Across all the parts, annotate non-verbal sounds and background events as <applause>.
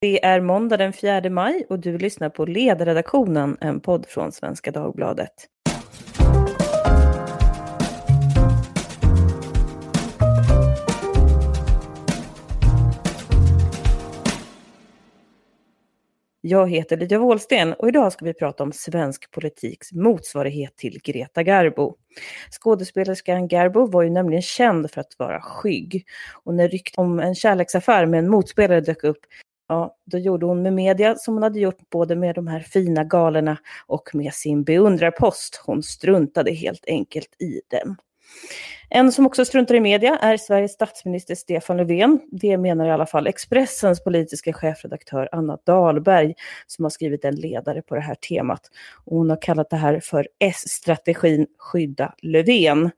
Det är måndag den 4 maj och du lyssnar på Ledarredaktionen, en podd från Svenska Dagbladet. Jag heter Lydia Wåhlsten och idag ska vi prata om svensk politiks motsvarighet till Greta Garbo. Skådespelerskan Garbo var ju nämligen känd för att vara skygg. Och när ryktet om en kärleksaffär med en motspelare dök upp, ja, då gjorde hon med media som hon hade gjort både med de här fina galerna och med sin beundrarpost. Hon struntade helt enkelt i dem. En som också struntar i media är Sveriges statsminister Stefan Löfven. Det menar i alla fall Expressens politiska chefredaktör Anna Dahlberg som har skrivit en ledare på det här temat. Och hon har kallat det här för S-strategin skydda Löfven.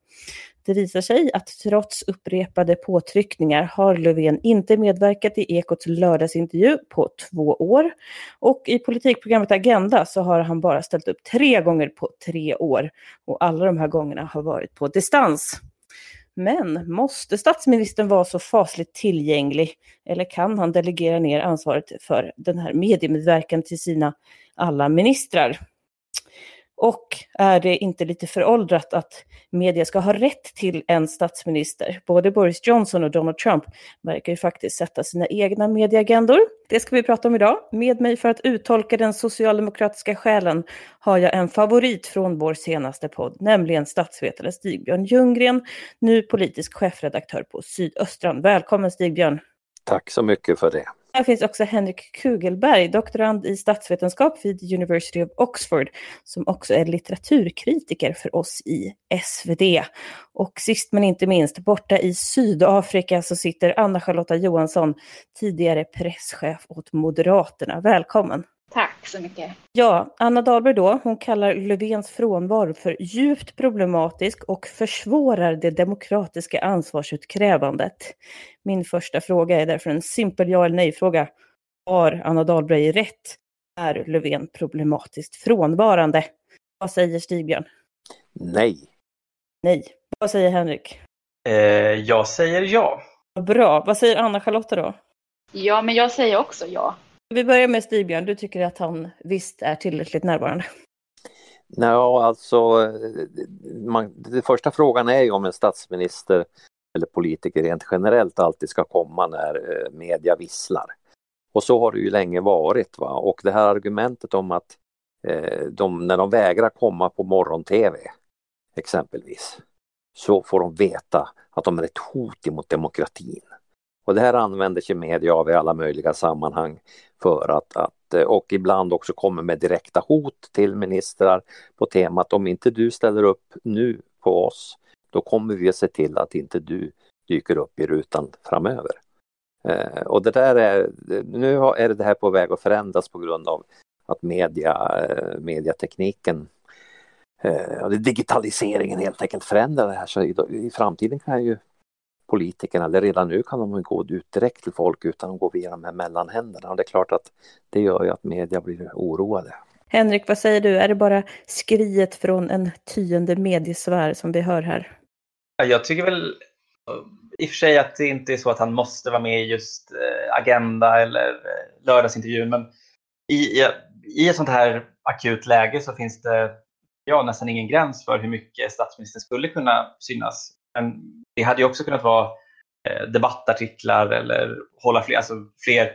Det visar sig att trots upprepade påtryckningar har Löfven inte medverkat i Ekots lördagsintervju på två år. Och i politikprogrammet Agenda så har han bara ställt upp tre gånger på tre år. Och alla de här gångerna har varit på distans. Men måste statsministern vara så fasligt tillgänglig? Eller kan han delegera ner ansvaret för den här mediemedverkan till sina alla ministrar? Och är det inte lite föråldrat att media ska ha rätt till en statsminister? Både Boris Johnson och Donald Trump verkar ju faktiskt sätta sina egna medieagendor. Det ska vi prata om idag. Med mig för att uttolka den socialdemokratiska själen har jag en favorit från vår senaste podd, nämligen statsvetare Stigbjörn Ljunggren, nu politisk chefredaktör på Sydöstran. Välkommen Stigbjörn! Tack så mycket för det. Här finns också Henrik Kugelberg, doktorand i statsvetenskap vid University of Oxford, som också är litteraturkritiker för oss i SvD. Och sist men inte minst, borta i Sydafrika så sitter Anna-Charlotta Johansson, tidigare presschef åt Moderaterna. Välkommen! Tack så mycket. Ja, Anna Dahlberg då, hon kallar Löfvens frånvaro för djupt problematisk och försvårar det demokratiska ansvarsutkrävandet. Min första fråga är därför en simpel ja eller nej-fråga. Har Anna Dahlberg rätt? Är Löfven problematiskt frånvarande? Vad säger Stigbjörn? Nej. Nej. Vad säger Henrik? Eh, jag säger ja. Bra. Vad säger Anna-Charlotta då? Ja, men jag säger också ja. Vi börjar med Stigbjörn. Du tycker att han visst är tillräckligt närvarande? Nej, alltså, man, den första frågan är ju om en statsminister eller politiker rent generellt alltid ska komma när eh, media visslar. Och så har det ju länge varit. Va? Och det här argumentet om att eh, de, när de vägrar komma på morgon-tv exempelvis så får de veta att de är ett hot emot demokratin. Och det här använder sig media av i alla möjliga sammanhang för att, att eh, och ibland också kommer med direkta hot till ministrar på temat om inte du ställer upp nu på oss då kommer vi att se till att inte du dyker upp i rutan framöver. Eh, och det där är, nu är det här på väg att förändras på grund av att media, eh, mediatekniken eh, digitaliseringen helt enkelt förändrar det här så i, i framtiden kan ju politikerna, eller redan nu kan de gå ut direkt till folk utan att gå via de här mellanhänderna. Och det är klart att det gör ju att media blir oroade. Henrik, vad säger du? Är det bara skriet från en tyende mediesfär som vi hör här? Jag tycker väl i och för sig att det inte är så att han måste vara med i just eh, Agenda eller eh, lördagsintervjun, men i, i, i ett sånt här akut läge så finns det ja, nästan ingen gräns för hur mycket statsministern skulle kunna synas. Men det hade ju också kunnat vara eh, debattartiklar eller hålla fler, alltså fler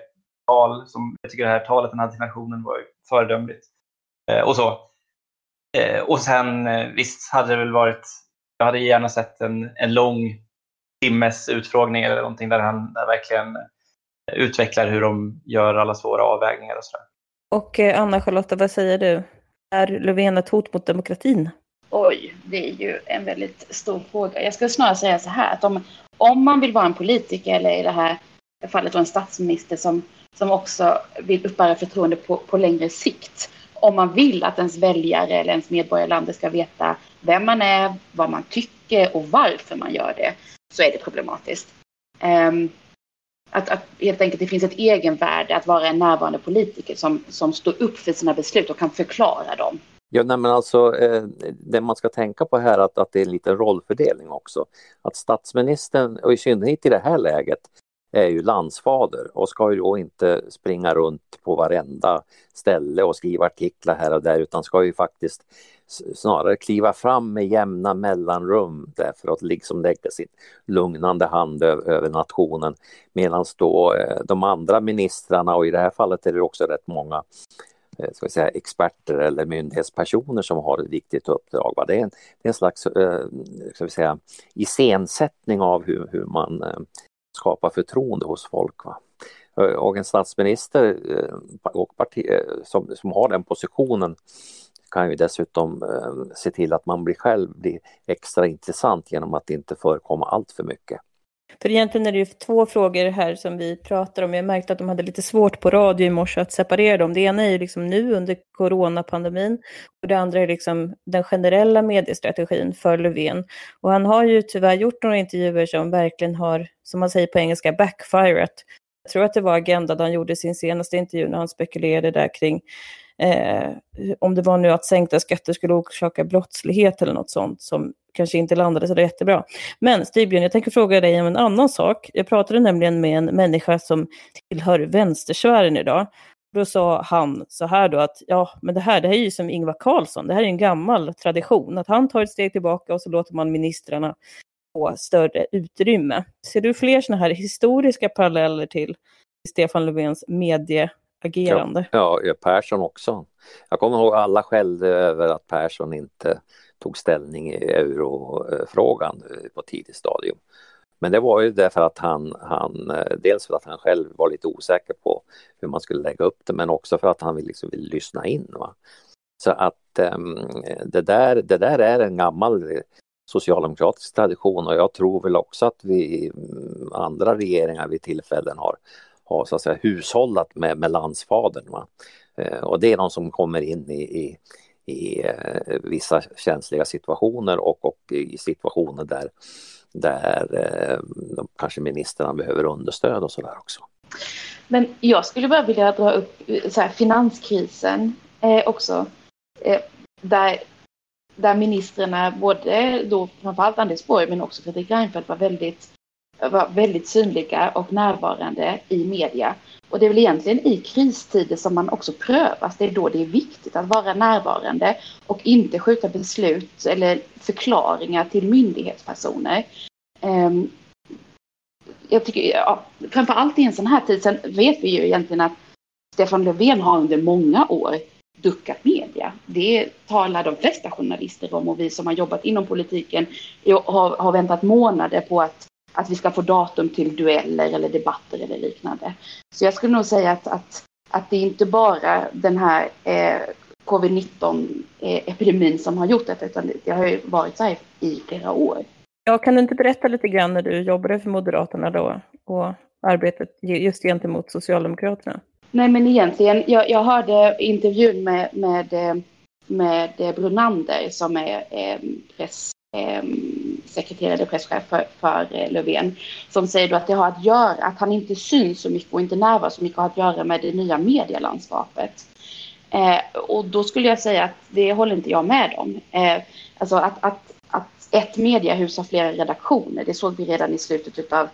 tal. Som, jag tycker det här talet den här nationen var föredömligt. Eh, och så. Eh, och sen visst hade det väl varit, jag hade gärna sett en, en lång timmes utfrågning eller någonting där han där verkligen utvecklar hur de gör alla svåra avvägningar och sådär. Och Anna-Charlotta, vad säger du? Är Löfven ett hot mot demokratin? Oj, det är ju en väldigt stor fråga. Jag ska snarare säga så här att om, om man vill vara en politiker eller i det här fallet en statsminister som, som också vill uppbära förtroende på, på längre sikt. Om man vill att ens väljare eller ens medborgarlandet ska veta vem man är, vad man tycker och varför man gör det, så är det problematiskt. Um, att, att helt enkelt det finns ett egenvärde att vara en närvarande politiker som, som står upp för sina beslut och kan förklara dem. Ja, nej, men alltså, eh, det man ska tänka på här är att, att det är en liten rollfördelning också. Att statsministern, och i synnerhet i det här läget, är ju landsfader och ska ju då inte springa runt på varenda ställe och skriva artiklar här och där utan ska ju faktiskt snarare kliva fram med jämna mellanrum därför att liksom lägga sin lugnande hand över, nationen medan då eh, de andra ministrarna och i det här fallet är det också rätt många Eh, ska säga, experter eller myndighetspersoner som har ett viktigt uppdrag. Va? Det, är en, det är en slags eh, ska vi säga, iscensättning av hur, hur man eh, skapar förtroende hos folk. Va? Eh, och en statsminister eh, och parti, som, som har den positionen kan ju dessutom eh, se till att man blir själv blir extra intressant genom att inte förekomma allt för mycket. För egentligen är det ju två frågor här som vi pratar om. Jag märkte att de hade lite svårt på radio i morse att separera dem. Det ena är ju liksom nu under coronapandemin och det andra är liksom den generella mediestrategin för Löfven. Och han har ju tyvärr gjort några intervjuer som verkligen har, som man säger på engelska, backfirat. Jag tror att det var Agenda där han gjorde sin senaste intervju när han spekulerade där kring eh, om det var nu att sänkta skatter skulle orsaka brottslighet eller något sånt som kanske inte landade så jättebra. Men Stigbjörn, jag tänker fråga dig om en annan sak. Jag pratade nämligen med en människa som tillhör vänstersfären idag. Då sa han så här då att ja, men det här, det här är ju som Ingvar Carlsson, det här är en gammal tradition, att han tar ett steg tillbaka och så låter man ministrarna få större utrymme. Ser du fler sådana här historiska paralleller till Stefan Löfvens medie agerande. Ja, ja, Persson också. Jag kommer ihåg alla skällde över att Persson inte tog ställning i eurofrågan eh, på tidigt stadium. Men det var ju därför att han, han, eh, dels för att han själv var lite osäker på hur man skulle lägga upp det, men också för att han vill, liksom vill lyssna in. Va? Så att um, det, där, det där är en gammal eh, socialdemokratisk tradition och jag tror väl också att vi mm, andra regeringar vid tillfällen har har så att säga hushållat med, med landsfadern. Va? Eh, och det är de som kommer in i, i, i eh, vissa känsliga situationer och, och i situationer där, där eh, de, kanske ministrarna behöver understöd och sådär också. Men jag skulle bara vilja dra upp så här, finanskrisen eh, också. Eh, där, där ministrarna, både då framförallt Anders Borg men också Fredrik Reinfeldt var väldigt var väldigt synliga och närvarande i media. Och det är väl egentligen i kristider som man också prövas. Det är då det är viktigt att vara närvarande och inte skjuta beslut eller förklaringar till myndighetspersoner. Ehm, jag tycker, ja, framför allt i en sån här tid, sen vet vi ju egentligen att Stefan Löfven har under många år duckat media. Det talar de flesta journalister om och vi som har jobbat inom politiken har, har väntat månader på att att vi ska få datum till dueller eller debatter eller liknande. Så jag skulle nog säga att, att, att det är inte bara den här eh, covid-19-epidemin eh, som har gjort detta, utan det har ju varit så här i flera år. Ja, kan du inte berätta lite grann när du jobbade för Moderaterna då och arbetet just gentemot Socialdemokraterna? Nej, men egentligen, jag, jag hörde intervjun med, med, eh, med Brunander som är eh, press Ehm, sekreterare presschef för, för eh, Löfven, som säger då att det har att göra, att han inte syns så mycket och inte närvarar så mycket har att göra med det nya medielandskapet. Eh, och då skulle jag säga att det håller inte jag med om. Eh, alltså att, att, att ett mediehus har flera redaktioner, det såg vi redan i slutet av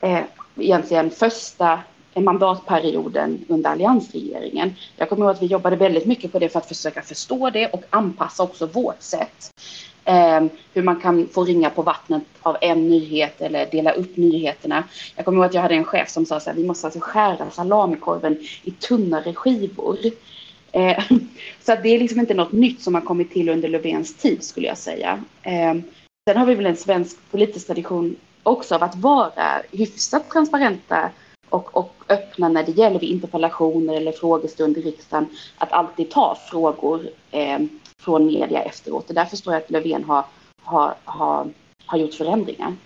eh, egentligen första mandatperioden under alliansregeringen. Jag kommer ihåg att vi jobbade väldigt mycket på det för att försöka förstå det och anpassa också vårt sätt. Eh, hur man kan få ringa på vattnet av en nyhet eller dela upp nyheterna. Jag kommer ihåg att jag hade en chef som sa så här, vi måste alltså skära salamikorven i tunnare skivor. Eh, <laughs> så att det är liksom inte något nytt som har kommit till under Löfvens tid skulle jag säga. Eh, sen har vi väl en svensk politisk tradition också av att vara hyfsat transparenta och, och öppna när det gäller vid interpellationer eller frågestund i riksdagen. Att alltid ta frågor eh, från media efteråt. Och därför står jag att Löfven har, har, har, har gjort förändringar.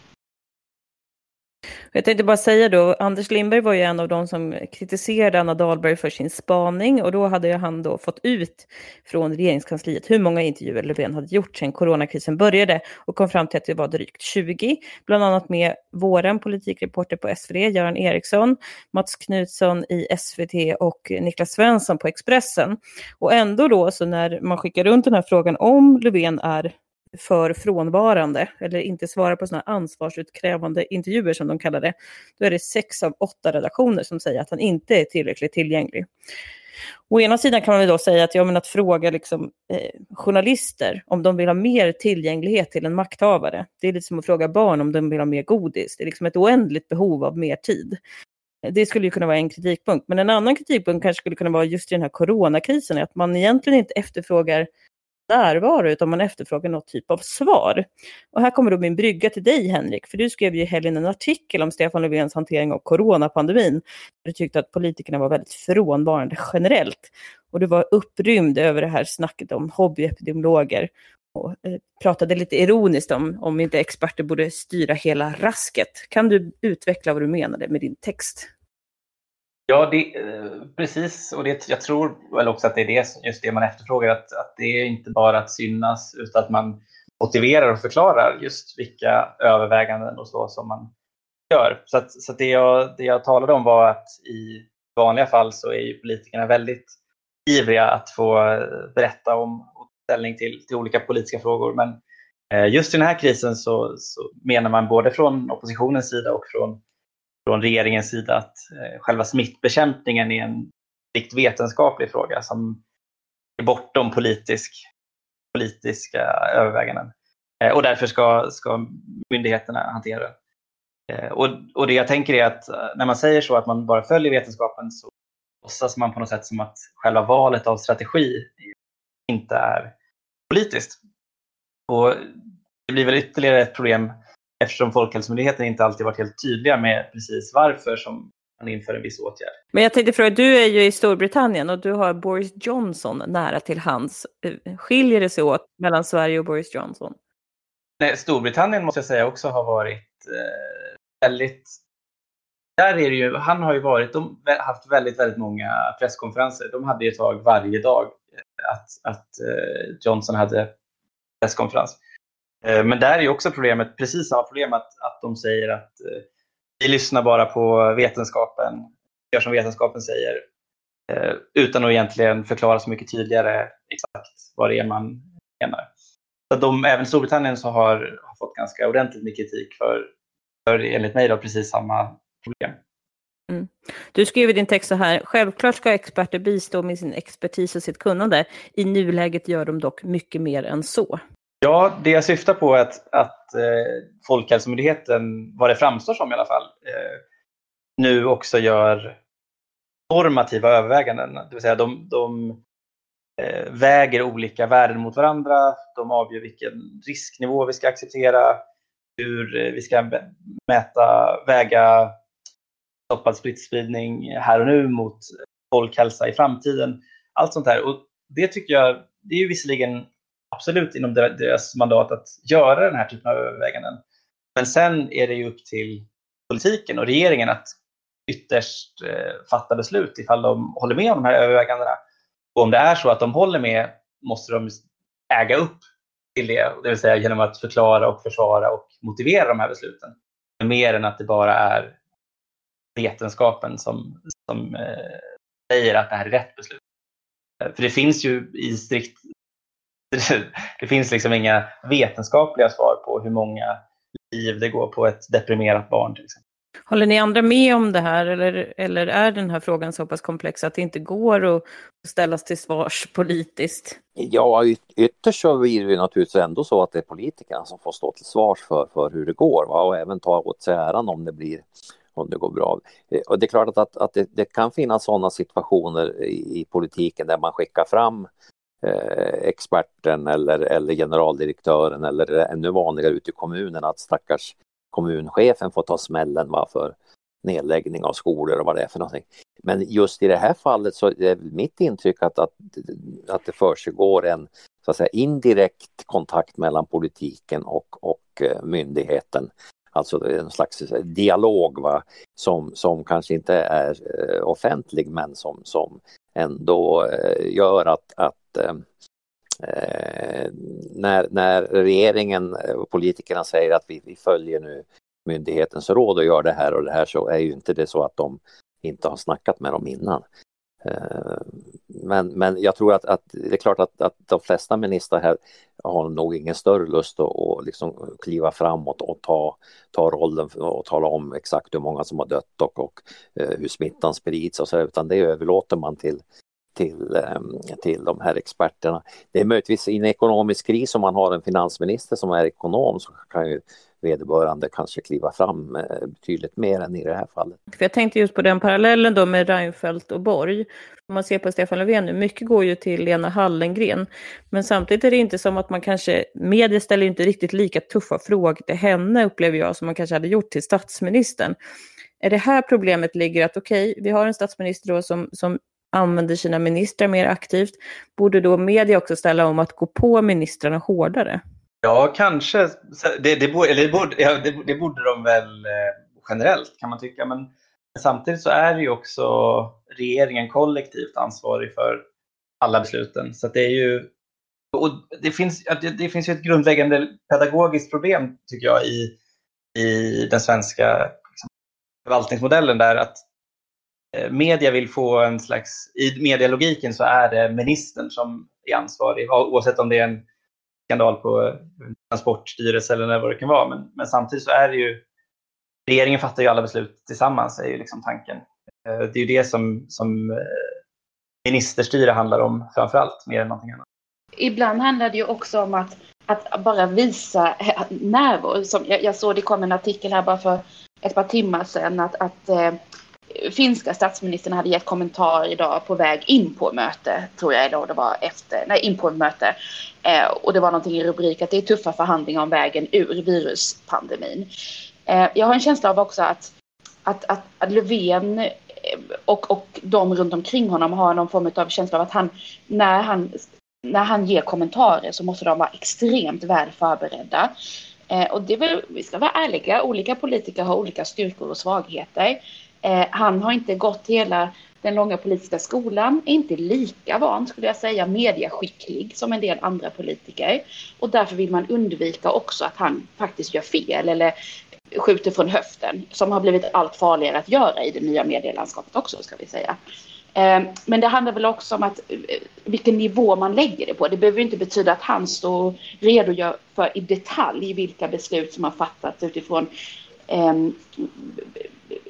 Jag tänkte bara säga då, Anders Lindberg var ju en av de som kritiserade Anna Dahlberg för sin spaning och då hade han då fått ut från regeringskansliet hur många intervjuer Löfven hade gjort sedan coronakrisen började och kom fram till att det var drygt 20, bland annat med våren politikreporter på SVT, Göran Eriksson, Mats Knutsson i SVT och Niklas Svensson på Expressen. Och ändå då, så när man skickar runt den här frågan om Löfven är för frånvarande eller inte svarar på sådana ansvarsutkrävande intervjuer som de kallar det, då är det sex av åtta redaktioner som säger att han inte är tillräckligt tillgänglig. Å ena sidan kan man väl då säga att, ja, men att fråga liksom, eh, journalister om de vill ha mer tillgänglighet till en makthavare, det är lite som att fråga barn om de vill ha mer godis. Det är liksom ett oändligt behov av mer tid. Det skulle ju kunna vara en kritikpunkt. Men en annan kritikpunkt kanske skulle kunna vara just i den här coronakrisen, att man egentligen inte efterfrågar närvaro, utan man efterfrågar något typ av svar. Och här kommer då min brygga till dig, Henrik, för du skrev ju i helgen en artikel om Stefan Löfvens hantering av coronapandemin. Du tyckte att politikerna var väldigt frånvarande generellt. Och du var upprymd över det här snacket om hobbyepidemiologer och eh, pratade lite ironiskt om om inte experter borde styra hela rasket. Kan du utveckla vad du menade med din text? Ja, det, eh, precis. Och det, jag tror väl också att det är det, just det man efterfrågar. Att, att det är inte bara att synas utan att man motiverar och förklarar just vilka överväganden och så som man gör. Så, att, så att det, jag, det jag talade om var att i vanliga fall så är ju politikerna väldigt ivriga att få eh, berätta om och ställning till, till olika politiska frågor. Men eh, just i den här krisen så, så menar man både från oppositionens sida och från från regeringens sida att eh, själva smittbekämpningen är en strikt vetenskaplig fråga som är bortom politisk, politiska överväganden. Eh, och därför ska, ska myndigheterna hantera det. Eh, och, och det jag tänker är att när man säger så att man bara följer vetenskapen så låtsas man på något sätt som att själva valet av strategi inte är politiskt. Och det blir väl ytterligare ett problem eftersom Folkhälsomyndigheten inte alltid varit helt tydliga med precis varför som man inför en viss åtgärd. Men jag tänkte fråga, du är ju i Storbritannien och du har Boris Johnson nära till hands. Skiljer det sig åt mellan Sverige och Boris Johnson? Nej, Storbritannien måste jag säga också har varit eh, väldigt där är det ju, han har ju varit, de har haft väldigt, väldigt många presskonferenser. De hade ju ett tag varje dag eh, att, att eh, Johnson hade presskonferens. Eh, men där är ju också problemet, precis samma problem, att, att de säger att eh, vi lyssnar bara på vetenskapen, gör som vetenskapen säger, eh, utan att egentligen förklara så mycket tydligare exakt vad det är man menar. Så de, även Storbritannien så har, har fått ganska ordentligt med kritik för, för enligt mig då, precis samma problem. Mm. Du skrev i din text så här, självklart ska experter bistå med sin expertis och sitt kunnande. I nuläget gör de dock mycket mer än så. Ja, det jag syftar på är att, att eh, Folkhälsomyndigheten, vad det framstår som i alla fall, eh, nu också gör normativa överväganden. Det vill säga de, de eh, väger olika värden mot varandra, de avgör vilken risknivå vi ska acceptera, hur eh, vi ska mäta, väga stoppad smittspridning här och nu mot folkhälsa i framtiden. Allt sånt här. Och det tycker jag, det är ju visserligen absolut inom deras mandat att göra den här typen av överväganden. Men sen är det ju upp till politiken och regeringen att ytterst eh, fatta beslut ifall de håller med om de här övervägandena. Och om det är så att de håller med måste de äga upp till det, det vill säga genom att förklara och försvara och motivera de här besluten. Mer än att det bara är vetenskapen som, som eh, säger att det här är rätt beslut. För det finns ju i strikt det finns liksom inga vetenskapliga svar på hur många liv det går på ett deprimerat barn till exempel. Håller ni andra med om det här eller, eller är den här frågan så pass komplex att det inte går att ställas till svars politiskt? Ja, ytterst så blir det naturligtvis ändå så att det är politikerna som får stå till svars för, för hur det går va? och även ta åt sig äran om det blir om det går bra. Och det är klart att, att, att det, det, kan finnas sådana situationer i, i politiken där man skickar fram Eh, Eh, experten eller, eller generaldirektören eller ännu vanligare ute i kommunen att stackars kommunchefen får ta smällen va, för nedläggning av skolor och vad det är för någonting. Men just i det här fallet så är mitt intryck att, att, att det försiggår en så att säga, indirekt kontakt mellan politiken och, och eh, myndigheten. Alltså en slags eh, dialog va, som, som kanske inte är offentlig men som, som ändå gör att, att Eh, eh, när, när regeringen och politikerna säger att vi, vi följer nu myndighetens råd och gör det här och det här så är ju inte det så att de inte har snackat med dem innan. Eh, men, men jag tror att, att det är klart att, att de flesta ministrar här har nog ingen större lust att, att liksom kliva framåt och ta, ta rollen och tala om exakt hur många som har dött och, och eh, hur smittan sprids och så, utan det överlåter man till, till, ehm, till de här experterna. Det är möjligtvis i en ekonomisk kris om man har en finansminister som är ekonom så kan ju vederbörande kanske kliva fram eh, betydligt mer än i det här fallet. För jag tänkte just på den parallellen då med Reinfeldt och Borg. Om man ser på Stefan Löfven nu, mycket går ju till Lena Hallengren. Men samtidigt är det inte som att man kanske, media ställer inte riktigt lika tuffa frågor till henne upplever jag som man kanske hade gjort till statsministern. Är det här problemet ligger att okej, okay, vi har en statsminister då som, som använder sina ministrar mer aktivt. Borde då media också ställa om att gå på ministrarna hårdare? Ja, kanske. Det, det, borde, eller det, borde, ja, det, det borde de väl eh, generellt kan man tycka. Men samtidigt så är ju också regeringen kollektivt ansvarig för alla besluten. Så det är ju och det, finns, det finns ju ett grundläggande pedagogiskt problem tycker jag i, i den svenska liksom, förvaltningsmodellen där att Eh, media vill få en slags, i medialogiken så är det ministern som är ansvarig oavsett om det är en skandal på Transportstyrelsen eller vad det kan vara. Men, men samtidigt så är det ju, regeringen fattar ju alla beslut tillsammans är ju liksom tanken. Eh, det är ju det som, som eh, ministerstyre handlar om framför allt, mer än någonting annat. Ibland handlar det ju också om att, att bara visa närvaro. Som jag, jag såg det kom en artikel här bara för ett par timmar sedan att, att eh, finska statsministern hade gett kommentar idag på väg in på möte, tror jag, eller det var efter, nej, in på möte. Eh, och det var någonting i rubrik att det är tuffa förhandlingar om vägen ur viruspandemin. Eh, jag har en känsla av också att, att, att, att Löfven eh, och, och de runt omkring honom har någon form av känsla av att han, när han, när han ger kommentarer så måste de vara extremt väl förberedda. Eh, och det väl, vi ska vara ärliga, olika politiker har olika styrkor och svagheter. Eh, han har inte gått hela den långa politiska skolan, är inte lika van, skulle jag säga, mediaskicklig som en del andra politiker. Och därför vill man undvika också att han faktiskt gör fel eller skjuter från höften, som har blivit allt farligare att göra i det nya medielandskapet också, ska vi säga. Eh, men det handlar väl också om att eh, vilken nivå man lägger det på. Det behöver inte betyda att han står och redogör för i detalj vilka beslut som har fattats utifrån ehm,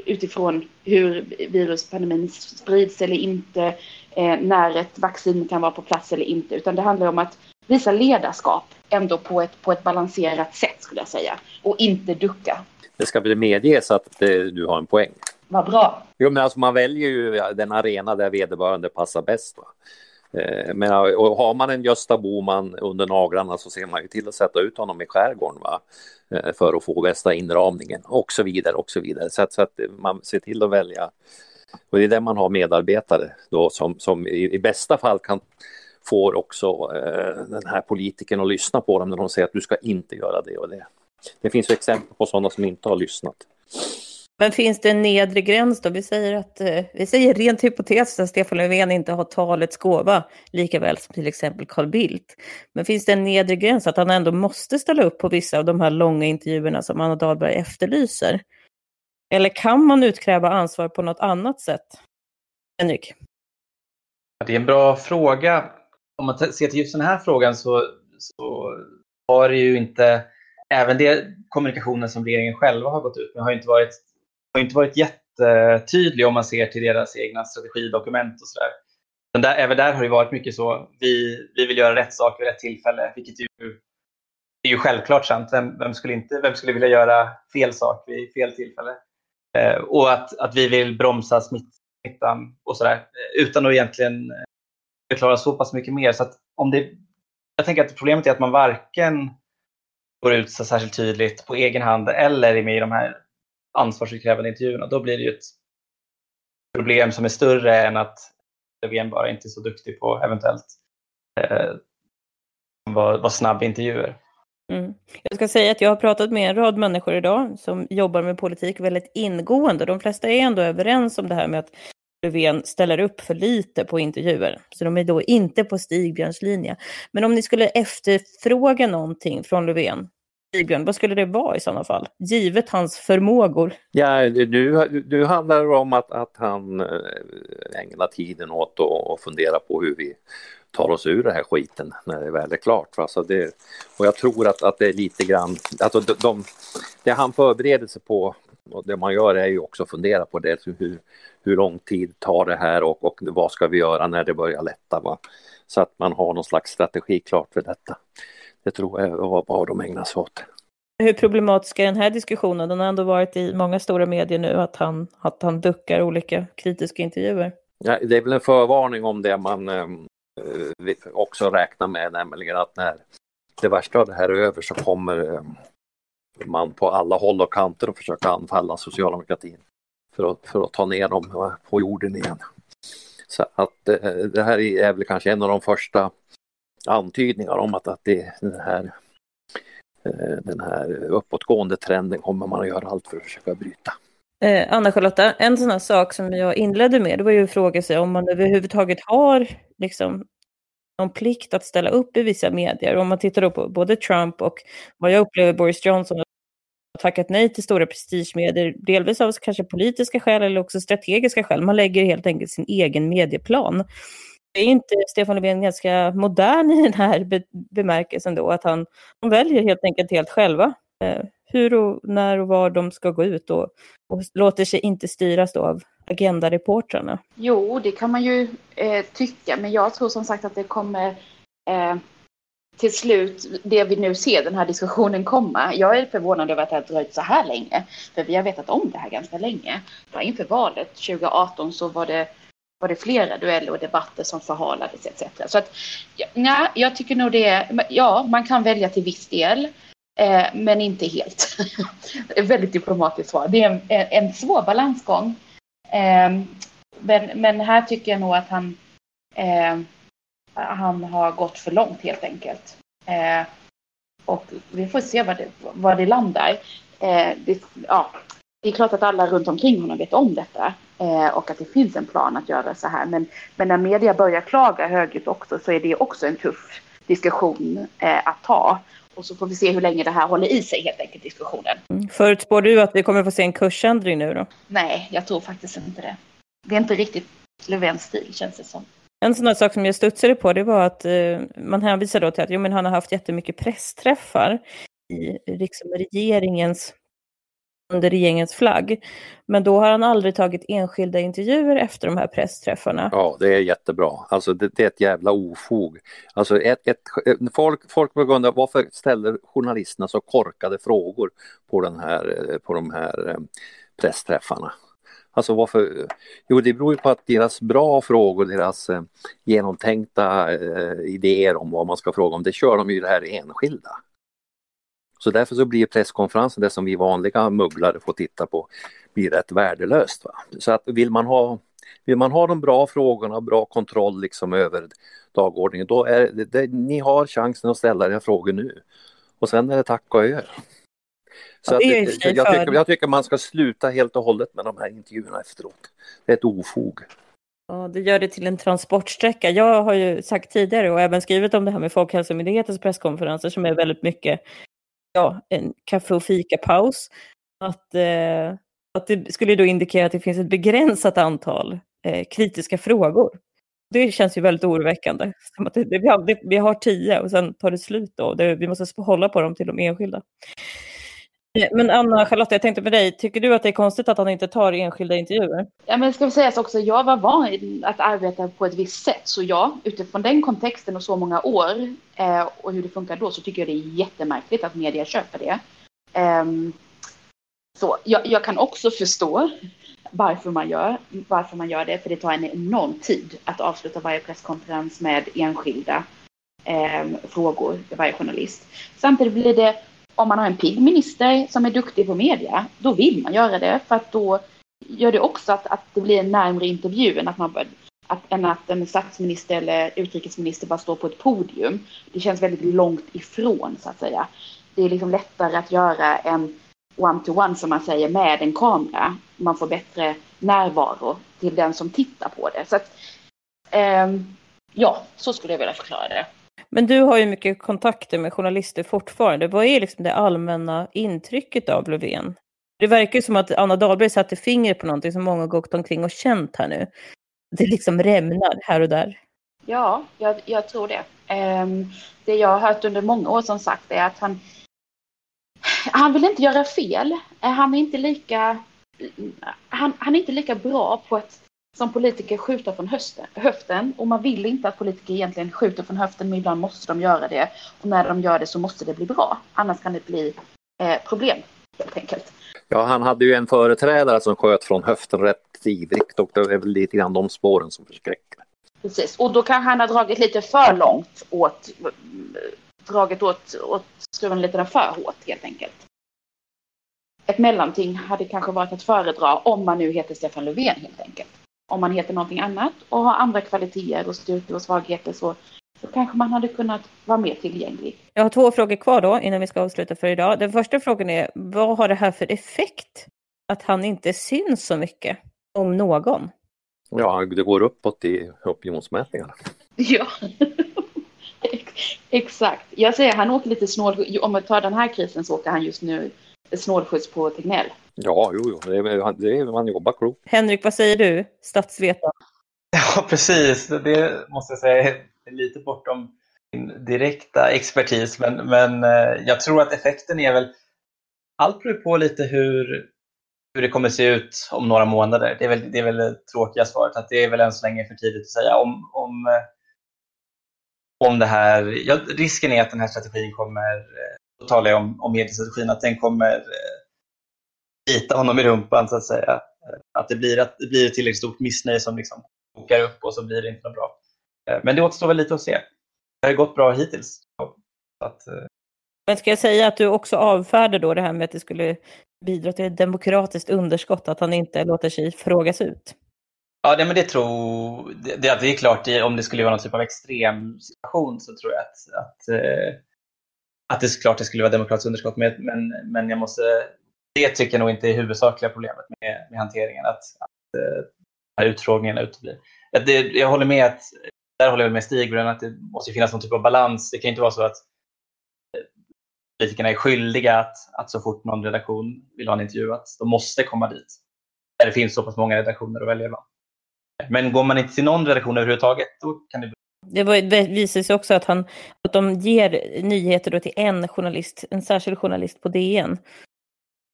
utifrån hur viruspandemin sprids eller inte, eh, när ett vaccin kan vara på plats eller inte, utan det handlar om att visa ledarskap ändå på ett, på ett balanserat sätt skulle jag säga och inte ducka. Det ska väl medges att du har en poäng. Vad bra. Jo, men alltså man väljer ju den arena där vederbörande passar bäst. Va? Eh, men och har man en Gösta Boman under naglarna så ser man ju till att sätta ut honom i skärgården va? Eh, för att få bästa inramningen och så vidare och så vidare. Så att, så att man ser till att välja. Och det är där man har medarbetare då som, som i, i bästa fall kan få också eh, den här politikern att lyssna på dem när de säger att du ska inte göra det och det. Det finns ju exempel på sådana som inte har lyssnat. Men finns det en nedre gräns då? Vi säger, att, eh, vi säger rent hypotetiskt att Stefan Löfven inte har talets gåva, lika väl som till exempel Carl Bildt. Men finns det en nedre gräns att han ändå måste ställa upp på vissa av de här långa intervjuerna som Anna Dahlberg efterlyser? Eller kan man utkräva ansvar på något annat sätt? Henrik? Det är en bra fråga. Om man ser till just den här frågan så, så har det ju inte, även det kommunikationen som regeringen själva har gått ut med har inte varit har inte varit jättetydlig om man ser till deras egna strategidokument och sådär. Men där, även där har det varit mycket så, vi, vi vill göra rätt sak vid rätt tillfälle, vilket ju är ju självklart sant. Vem, vem, skulle inte, vem skulle vilja göra fel sak vid fel tillfälle? Eh, och att, att vi vill bromsa smittan och sådär, eh, utan att egentligen eh, förklara så pass mycket mer. Så att om det, jag tänker att problemet är att man varken går ut så särskilt tydligt på egen hand eller är med i de här ansvarsutkrävande intervjuerna, då blir det ju ett problem som är större än att Löfven bara inte är så duktig på eventuellt eh, vara var snabb i intervjuer. Mm. Jag ska säga att jag har pratat med en rad människor idag som jobbar med politik väldigt ingående. De flesta är ändå överens om det här med att Löfven ställer upp för lite på intervjuer. Så de är då inte på Stigbjörns linje. Men om ni skulle efterfråga någonting från Löfven, Bibeln, vad skulle det vara i sådana fall? Givet hans förmågor. Ja, nu, nu handlar det om att, att han eh, ägnar tiden åt att fundera på hur vi tar oss ur den här skiten när det väl är klart. Alltså det, och jag tror att, att det är lite grann, alltså de, de, det han förbereder sig på och det man gör är ju också att fundera på det, hur, hur lång tid tar det här och, och vad ska vi göra när det börjar lätta. Va? Så att man har någon slags strategi klart för detta. Det tror jag är vad de ägnar sig åt. Hur problematisk är den här diskussionen? Den har ändå varit i många stora medier nu att han, att han duckar olika kritiska intervjuer. Ja, det är väl en förvarning om det man eh, också räknar med, nämligen att när det värsta av det här är över så kommer eh, man på alla håll och kanter att försöka anfalla socialdemokratin för att, för att ta ner dem på jorden igen. Så att eh, det här är väl kanske en av de första antydningar om att, att det, den, här, eh, den här uppåtgående trenden kommer man att göra allt för att försöka bryta. Eh, Anna-Charlotta, en sån här sak som jag inledde med, det var ju att fråga sig om man överhuvudtaget har liksom, någon plikt att ställa upp i vissa medier. Om man tittar då på både Trump och vad jag upplever Boris Johnson har tackat nej till stora prestigemedier, delvis av kanske politiska skäl eller också strategiska skäl. Man lägger helt enkelt sin egen medieplan. Är inte Stefan Löfven ganska modern i den här be bemärkelsen då, att han, de väljer helt enkelt helt själva eh, hur och när och var de ska gå ut och, och låter sig inte styras då av agendareportrarna? Jo, det kan man ju eh, tycka, men jag tror som sagt att det kommer eh, till slut, det vi nu ser, den här diskussionen komma. Jag är förvånad över att det har dröjt så här länge, för vi har vetat om det här ganska länge. Inför valet 2018 så var det, var det flera dueller och debatter som förhalades etc. Så att, ja, jag tycker nog det, är, ja, man kan välja till viss del. Eh, men inte helt. <laughs> ett väldigt diplomatiskt svar. Det är en, en svår balansgång. Eh, men, men här tycker jag nog att han, eh, han har gått för långt helt enkelt. Eh, och vi får se var det, vad det landar. Eh, det, ja, det är klart att alla runt omkring honom vet om detta eh, och att det finns en plan att göra så här. Men, men när media börjar klaga högljutt också så är det också en tuff diskussion att ta. Och så får vi se hur länge det här håller i sig helt enkelt, diskussionen. Mm. Förutspår du att vi kommer få se en kursändring nu då? Nej, jag tror faktiskt inte det. Det är inte riktigt Löfvens stil, känns det som. En sån här sak som jag studsade på, det var att eh, man hänvisar då till att jo, men han har haft jättemycket pressträffar i liksom, regeringens under regeringens flagg. Men då har han aldrig tagit enskilda intervjuer efter de här pressträffarna. Ja, det är jättebra. Alltså det, det är ett jävla ofog. Alltså ett, ett, folk, folk undra varför ställer journalisterna så korkade frågor på, den här, på de här eh, pressträffarna? Alltså varför? Jo, det beror ju på att deras bra frågor, deras eh, genomtänkta eh, idéer om vad man ska fråga om, det kör de ju det här enskilda. Så därför så blir presskonferensen, det som vi vanliga mugglare får titta på, blir rätt värdelöst. Va? Så att vill man ha vill man ha de bra frågorna, bra kontroll liksom över dagordningen, då är det, det, ni har chansen att ställa era frågor nu. Och sen är det tack och adjö. Så att, jag, tycker, jag tycker man ska sluta helt och hållet med de här intervjuerna efteråt. Det är ett ofog. Ja, det gör det till en transportsträcka. Jag har ju sagt tidigare och även skrivit om det här med Folkhälsomyndighetens presskonferenser som är väldigt mycket ja, en kaffe och fikapaus. Att, eh, att det skulle då indikera att det finns ett begränsat antal eh, kritiska frågor. Det känns ju väldigt oroväckande. Som att det, det, vi, har, det, vi har tio och sen tar det slut då. Vi måste hålla på dem till de enskilda. Eh, men Anna, Charlotte, jag tänkte på dig. Tycker du att det är konstigt att han inte tar enskilda intervjuer? Ja, men ska vi säga också, jag var van att arbeta på ett visst sätt. Så ja, utifrån den kontexten och så många år eh, och hur det funkar då så tycker jag det är jättemärkligt att media köper det. Eh, så jag, jag, kan också förstå varför man, gör, varför man gör det, för det tar en enorm tid att avsluta varje presskonferens med enskilda eh, frågor till varje journalist. Samtidigt blir det om man har en pigg minister som är duktig på media, då vill man göra det för att då gör det också att, att det blir en närmre intervju än att, man, att, än att en statsminister eller utrikesminister bara står på ett podium. Det känns väldigt långt ifrån så att säga. Det är liksom lättare att göra en one-to-one som man säger med en kamera. Man får bättre närvaro till den som tittar på det. Så att, eh, ja, så skulle jag vilja förklara det. Men du har ju mycket kontakter med journalister fortfarande. Vad är liksom det allmänna intrycket av Löfven? Det verkar ju som att Anna Dahlberg satte fingret på någonting som många gått omkring och känt här nu. Det liksom rämnar här och där. Ja, jag, jag tror det. Um, det jag har hört under många år som sagt är att han, han vill inte göra fel. Eh, han är inte lika, han, han är inte lika bra på att som politiker skjuta från hösten, höften och man vill inte att politiker egentligen skjuter från höften men ibland måste de göra det och när de gör det så måste det bli bra annars kan det bli eh, problem helt enkelt. Ja, han hade ju en företrädare som sköt från höften rätt ivrigt och det är väl lite grann de spåren som förskräcker. Precis, och då kanske han har dragit lite för långt åt, dragit åt, åt skruven lite för hårt helt enkelt. Ett mellanting hade kanske varit att föredra om man nu heter Stefan Löfven helt enkelt. Om man heter någonting annat och har andra kvaliteter och styrkor och svagheter så, så kanske man hade kunnat vara mer tillgänglig. Jag har två frågor kvar då innan vi ska avsluta för idag. Den första frågan är, vad har det här för effekt? Att han inte syns så mycket, om någon? Ja, det går uppåt i opinionsmätningarna. <laughs> Ja, exakt. Jag säger han åker lite snål, om man tar den här krisen så åker han just nu snålskjuts på Tegnell. Ja, jo, jo. Det är, det är, man jobbar klokt. Henrik, vad säger du, statsvetare? <laughs> Ja, precis. Det måste jag säga är lite bortom min direkta expertis, men, men eh, jag tror att effekten är väl allt beror på lite hur, hur det kommer se ut om några månader. Det är väl det, är väl det tråkiga svaret, att det är väl än så länge för tidigt att säga om, om, eh, om det här. Ja, risken är att den här strategin kommer, eh, då talar jag om, om mediestrategin, att den kommer bita honom i rumpan så att säga. Att det blir, att det blir ett tillräckligt stort missnöje som liksom kokar upp och så blir det inte något bra. Men det återstår väl lite att se. Det har gått bra hittills. Att, men ska jag säga att du också avfärdar då det här med att det skulle bidra till ett demokratiskt underskott, att han inte låter sig frågas ut? Ja, det, men det tror det, det är klart, om det skulle vara någon typ av extrem situation så tror jag att, att, eh, att det är klart det skulle vara demokratiskt underskott. Men, men, men jag måste, det tycker jag nog inte är huvudsakliga problemet med, med hanteringen, att, att uh, utfrågningarna uteblir. Det, jag håller med att, där håller jag med Stig, att det måste finnas någon typ av balans. Det kan inte vara så att eh, politikerna är skyldiga att, att så fort någon redaktion vill ha en intervju, att de måste komma dit. Där det finns så pass många redaktioner att välja bland. Men går man inte till någon redaktion överhuvudtaget, då kan det bli det visar sig också att, han, att de ger nyheter då till en journalist, en särskild journalist på DN.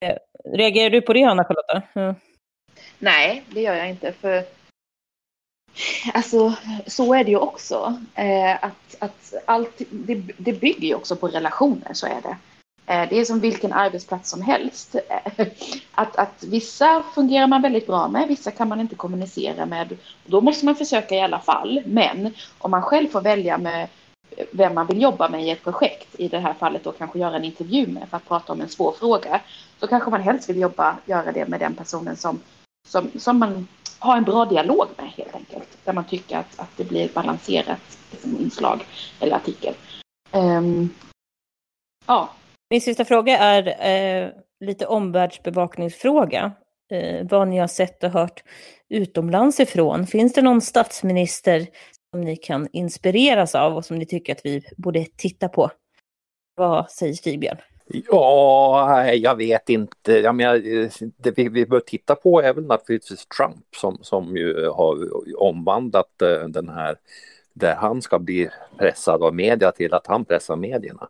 Eh, reagerar du på det, Anna-Charlotta? Mm. Nej, det gör jag inte. För Alltså, så är det ju också. Eh, att, att allt, det, det bygger ju också på relationer, så är det. Eh, det är som vilken arbetsplats som helst. Eh, att, att vissa fungerar man väldigt bra med, vissa kan man inte kommunicera med. Då måste man försöka i alla fall. Men om man själv får välja med vem man vill jobba med i ett projekt, i det här fallet då kanske göra en intervju med för att prata om en svår fråga, så kanske man helst vill jobba, göra det med den personen som, som, som man har en bra dialog med helt enkelt. Där man tycker att, att det blir ett balanserat liksom, inslag eller artikel. Um, ja. Min sista fråga är eh, lite omvärldsbevakningsfråga. Eh, vad ni har sett och hört utomlands ifrån. Finns det någon statsminister som ni kan inspireras av och som ni tycker att vi borde titta på? Vad säger Stigbjörn? Ja, jag vet inte. Jag menar, det vi, vi bör titta på är väl naturligtvis Trump som, som ju har omvandlat eh, den här där han ska bli pressad av media till att han pressar medierna.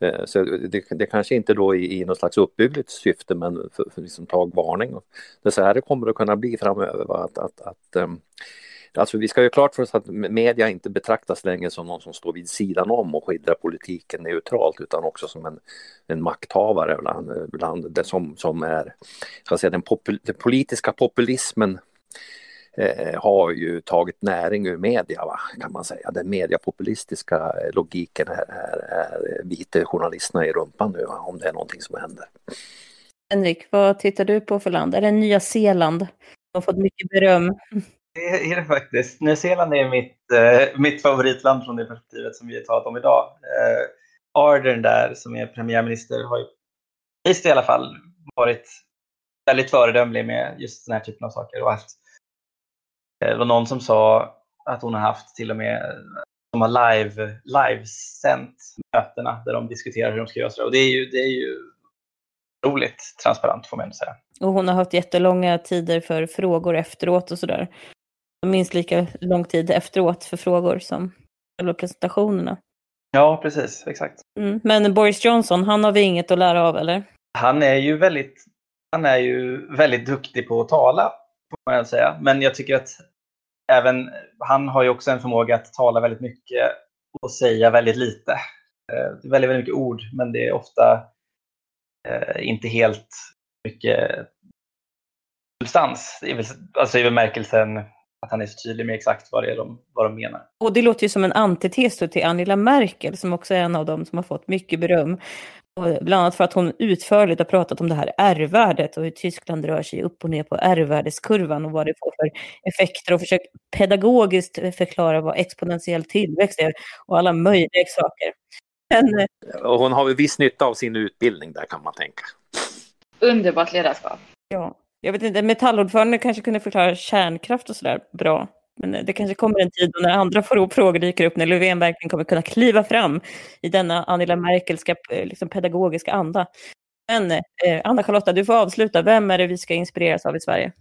Eh, så det, det kanske inte då i, i något slags uppbyggligt syfte men för, för liksom tag varning. Det är så här det kommer att kunna bli framöver. Va? Att, att, att um, Alltså vi ska ju klart för oss att media inte betraktas längre som någon som står vid sidan om och skildrar politiken neutralt utan också som en, en makthavare bland, bland det som, som är, ska säga, den, popul, den politiska populismen eh, har ju tagit näring ur media va, kan man säga. Den mediapopulistiska logiken är, är, är biter journalisterna i rumpan nu va, om det är någonting som händer. Henrik, vad tittar du på för land? Är det Nya Zeeland? De har fått mycket beröm. Det är det faktiskt. Nya Zeeland är mitt, eh, mitt favoritland från det perspektivet som vi har talat om idag. Eh, Ardern där, som är premiärminister, har ju i alla fall varit väldigt föredömlig med just den här typen av saker. Och haft, eh, det var någon som sa att hon har haft till och med de har live, livesänt mötena där de diskuterar hur de ska göra. Och det är ju, det är ju roligt transparent får man ändå säga. Och hon har haft jättelånga tider för frågor efteråt och sådär. Minst lika lång tid efteråt för frågor som själva presentationerna. Ja, precis. Exakt. Mm. Men Boris Johnson, han har vi inget att lära av, eller? Han är ju väldigt, han är ju väldigt duktig på att tala, får man säga. Men jag tycker att även han har ju också en förmåga att tala väldigt mycket och säga väldigt lite. Eh, väldigt, väldigt mycket ord, men det är ofta eh, inte helt mycket substans. Alltså i bemärkelsen att han är så tydlig med exakt vad det är de, vad de menar. Och det låter ju som en antites till Angela Merkel som också är en av dem som har fått mycket beröm. Och bland annat för att hon utförligt har pratat om det här R-värdet och hur Tyskland rör sig upp och ner på R-värdeskurvan och vad det får för effekter och försökt pedagogiskt förklara vad exponentiell tillväxt är och alla möjliga saker. Men, eh, och hon har väl viss nytta av sin utbildning där kan man tänka. Underbart ledarskap. Ja, jag vet inte, metallordförande kanske kunde förklara kärnkraft och sådär bra. Men det kanske kommer en tid när andra frågor dyker upp, när Löfven verkligen kommer kunna kliva fram i denna Angela Merkelska eh, liksom, pedagogiska anda. Men eh, Anna-Charlotta, du får avsluta. Vem är det vi ska inspireras av i Sverige?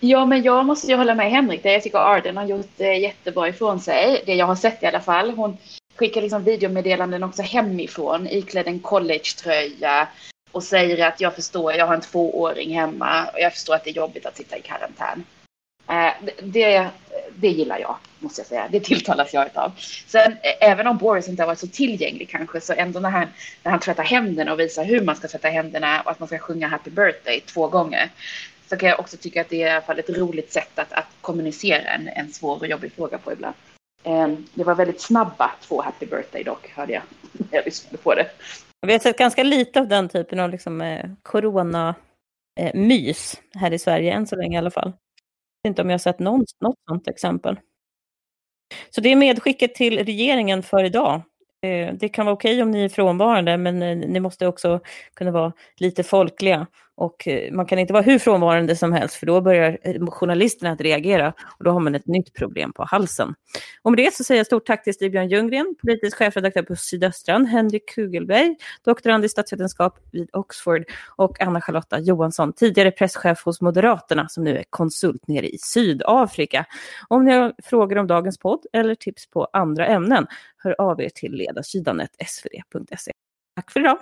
Ja, men jag måste ju hålla med Henrik där. Jag tycker Arden har gjort eh, jättebra ifrån sig. Det jag har sett i alla fall. Hon skickar liksom videomeddelanden också hemifrån iklädd en collegetröja och säger att jag förstår, jag har en tvååring hemma och jag förstår att det är jobbigt att sitta i karantän. Eh, det, det gillar jag, måste jag säga. Det tilltalas jag av. Sen, eh, även om Boris inte har varit så tillgänglig kanske, så ändå när han, när han tvättar händerna och visar hur man ska tvätta händerna och att man ska sjunga Happy birthday två gånger, så kan jag också tycka att det är i alla fall ett roligt sätt att, att kommunicera en, en svår och jobbig fråga på ibland. Eh, det var väldigt snabba två Happy birthday dock, hörde jag <laughs> när jag lyssnade på det. Vi har sett ganska lite av den typen av liksom, eh, coronamys eh, här i Sverige, än så länge i alla fall. Jag vet inte om jag har sett någon, något sådant exempel. Så det är medskicket till regeringen för idag. Eh, det kan vara okej om ni är frånvarande, men eh, ni måste också kunna vara lite folkliga. Och eh, man kan inte vara hur frånvarande som helst, för då börjar eh, journalisterna att reagera och då har man ett nytt problem på halsen. Och med det så säger jag stort tack till Stig-Björn Ljunggren, politisk chefredaktör på Sydöstran, Henrik Kugelberg, doktorand i statsvetenskap vid Oxford och Anna-Charlotta Johansson, tidigare presschef hos Moderaterna som nu är konsult nere i Sydafrika. Om ni har frågor om dagens podd eller tips på andra ämnen, hör av er till ledarsidan svd.se. Tack för idag!